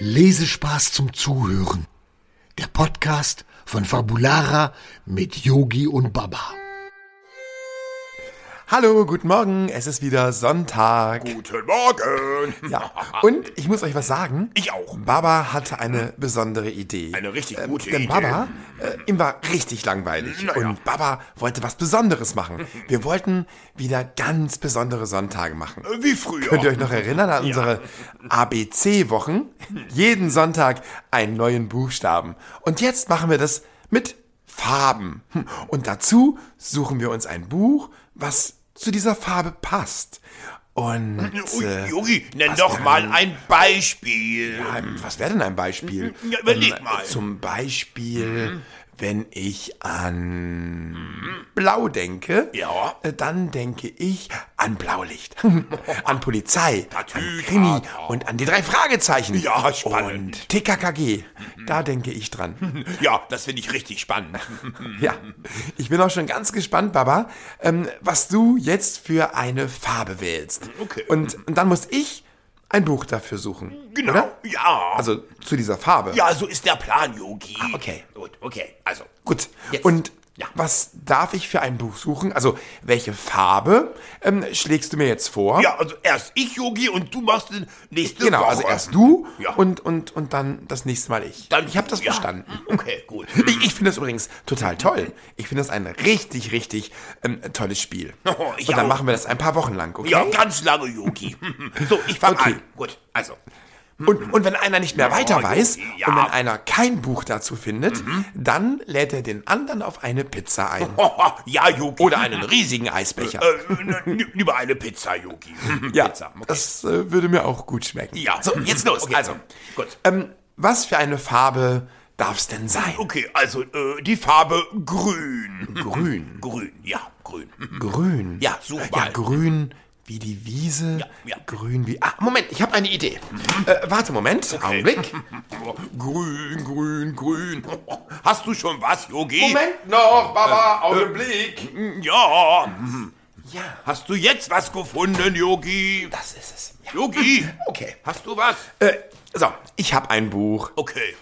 Lesespaß zum Zuhören. Der Podcast von Fabulara mit Yogi und Baba. Hallo, guten Morgen. Es ist wieder Sonntag. Guten Morgen. Ja, und ich muss euch was sagen. Ich auch. Baba hatte eine besondere Idee. Eine richtig Ähm, gute Denn Idee. Baba, äh, ihm war richtig langweilig. Na ja. Und Baba wollte was Besonderes machen. Wir wollten wieder ganz besondere Sonntage machen. Wie früher. Könnt ihr euch noch erinnern an unsere ABC-Wochen? Jeden Sonntag einen neuen Buchstaben. Und jetzt machen wir das mit Farben. Hm, Und dazu suchen wir uns ein Buch, was zu dieser Farbe passt. Und Ui, äh, Yogi, nenn was doch mal denn- ein Beispiel. ähm, was wäre denn ein Beispiel? Ja, überleg Ähm, mal. Zum Beispiel, wenn ich an Blau denke, Ja. äh, dann denke ich an Blaulicht, an Polizei, an. Krimi und an die drei Fragezeichen. Ja, spannend. Und TKKG, da denke ich dran. Ja, das finde ich richtig spannend. Ja, ich bin auch schon ganz gespannt, Baba, ähm, was du jetzt für eine Farbe wählst. Okay. Und, und dann muss ich ein Buch dafür suchen. Genau. Oder? Ja. Also zu dieser Farbe. ja, so ist der Plan, Yogi. Ah, okay. Gut, okay. Also, Gut. Jetzt. Und Ja. was darf ich für ein Buch suchen? Also welche Farbe ähm, schlägst du mir jetzt vor? ja, also erst ich, Yogi, und du machst den nächste Genau, Woche. also erst du Ja. und, und, und dann das nächste Mal ich. Dann- ich habe das ja. verstanden. Okay, gut. Ich, ich finde das übrigens total toll. Ich finde das ein richtig, richtig ähm, tolles Spiel. Oh, und dann auch. machen wir das ein paar Wochen lang, okay? Ja, ganz lange, Yogi. So, ich fange Okay. an. Gut, also. Und, und wenn einer nicht mehr weiter weiß ja. und wenn einer kein Buch dazu findet, dann lädt er den anderen auf eine Pizza ein. ja, Yogi. Oder einen riesigen Eisbecher. Äh, n- lieber eine Pizza, Yogi. ja, Pizza. Okay. das äh, würde mir auch gut schmecken. Ja, So, jetzt los. Okay. Also, Gut. ähm, was für eine Farbe darf es denn sein? Okay, also äh, die Farbe grün. Grün. Grün, ja, grün. Grün. Ja, such Ja, grün wie die Wiese. Ja, ja. Grün wie. Ah, Moment, ich habe eine Idee. Äh, warte, Moment. Augenblick. Grün, grün, grün. Hast du schon was, Yogi? Moment noch, Baba. Augenblick. Ja. Ja, Hast du jetzt was gefunden, Yogi? das ist es. Ja. Yogi. Okay. Hast du was? Äh, so, ich habe ein Buch. Okay.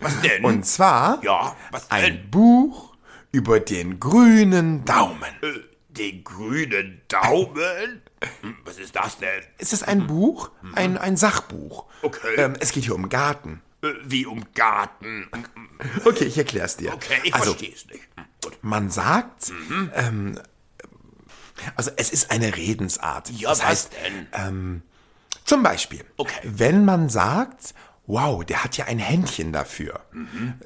was denn? Und zwar ja, was denn? ein Buch über den grünen Daumen. Äh, den grünen Daumen? Hm, Was ist das denn? Es ist ein Buch, ein, ein Sachbuch. Okay. Ähm, es geht hier um Garten. Äh, Wie um Garten. Okay, ich erkläre es dir. Okay, ich also, verstehe es nicht. Hm, Gut. man sagt, ähm, also es ist eine Redensart. Ja, das was heißt, denn? ähm, zum Beispiel, Okay. wenn man sagt, wow, der hat ja ein Händchen dafür.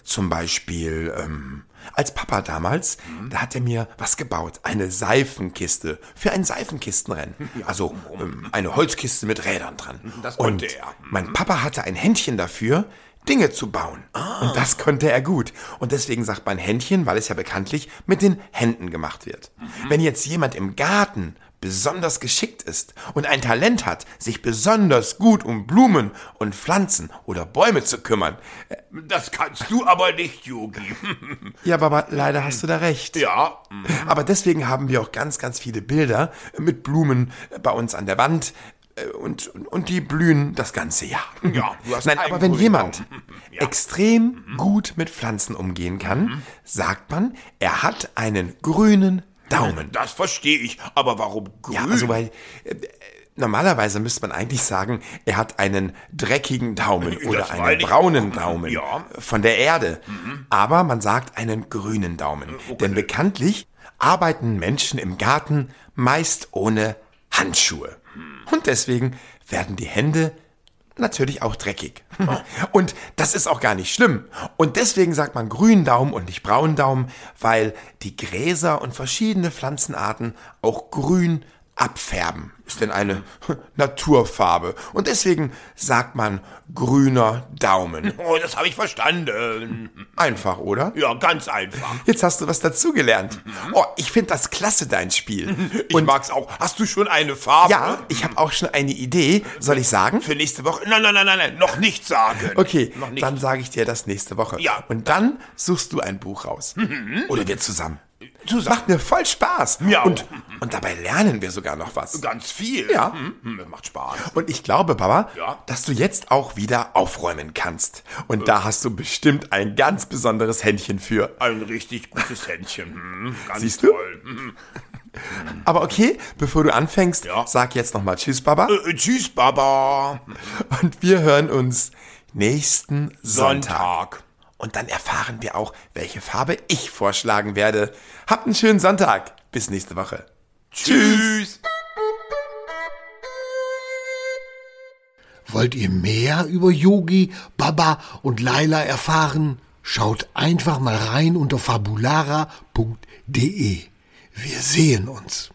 Zum Beispiel, ähm, als Papa damals, da hat er mir was gebaut. Eine Seifenkiste für ein Seifenkistenrennen. also ähm, eine Holzkiste mit Rädern dran. Das Und er. mein Papa hatte ein Händchen dafür, Dinge zu bauen. Und das konnte er gut. Und deswegen sagt man Händchen, weil es ja bekanntlich mit den Händen gemacht wird. Wenn jetzt jemand im Garten besonders geschickt ist und ein Talent hat, sich besonders gut um Blumen und Pflanzen oder Bäume zu kümmern. Das kannst du aber nicht, Yogi. Ja, Baba, leider hast du da recht. ja. Aber deswegen haben wir auch ganz, ganz viele Bilder mit Blumen bei uns an der Wand. äh, Und, und, die blühen das ganze Jahr. Ja, Nein, aber wenn jemand. Ja. extrem gut mit Pflanzen umgehen kann, sagt man, er hat einen grünen Daumen. Das verstehe ich. Aber warum grün? Ja, also weil äh, normalerweise müsste man eigentlich sagen, er hat einen dreckigen Daumen oder Das einen meine ich. braunen Daumen Ja. von der Erde. Aber man sagt einen grünen Daumen. Denn bekanntlich arbeiten Menschen im Garten meist ohne Handschuhe. Und deswegen werden die Hände natürlich auch dreckig. Und das ist auch gar nicht schlimm. Und deswegen sagt man grünen Daumen und nicht braunen Daumen, weil die Gräser und verschiedene Pflanzenarten auch grün abfärben. Ist denn eine Naturfarbe. Und deswegen sagt man grüner Daumen. Oh, das habe ich verstanden. Einfach, oder? Ja, ganz einfach. Jetzt hast du was dazugelernt. Oh, ich finde das klasse, dein Spiel. Ich mag's auch. Hast du schon eine Farbe? Ja, ich habe auch schon eine Idee. Soll ich sagen? Für nächste Woche? Nein, nein, nein, nein, nein. Noch nicht sagen. Okay, Noch nicht. dann sage ich dir das nächste Woche. Ja. Und dann suchst du ein Buch raus. Oder wir zusammen. Zusammen. Macht mir voll Spaß. Mir auch. Und, und dabei lernen wir sogar noch was. Ganz viel. Ja. Hm, hm, macht Spaß. Und ich glaube, Papa, Ja. dass du jetzt auch wieder aufräumen kannst. Und da hast du bestimmt ein ganz besonderes Händchen für. Ein richtig gutes Händchen. Hm, ganz Siehst du? toll. Hm. Aber okay, bevor du anfängst, Ja. sag jetzt nochmal Tschüss, Baba. Äh, tschüss, Baba. Und wir hören uns nächsten Sonntag. Sonntag. Und dann erfahren wir auch, welche Farbe ich vorschlagen werde. Habt einen schönen Sonntag. Bis nächste Woche. Tschüss. Wollt ihr mehr über Yogi, Baba und Laila erfahren? Schaut einfach mal rein unter fabulara.de. Wir sehen uns.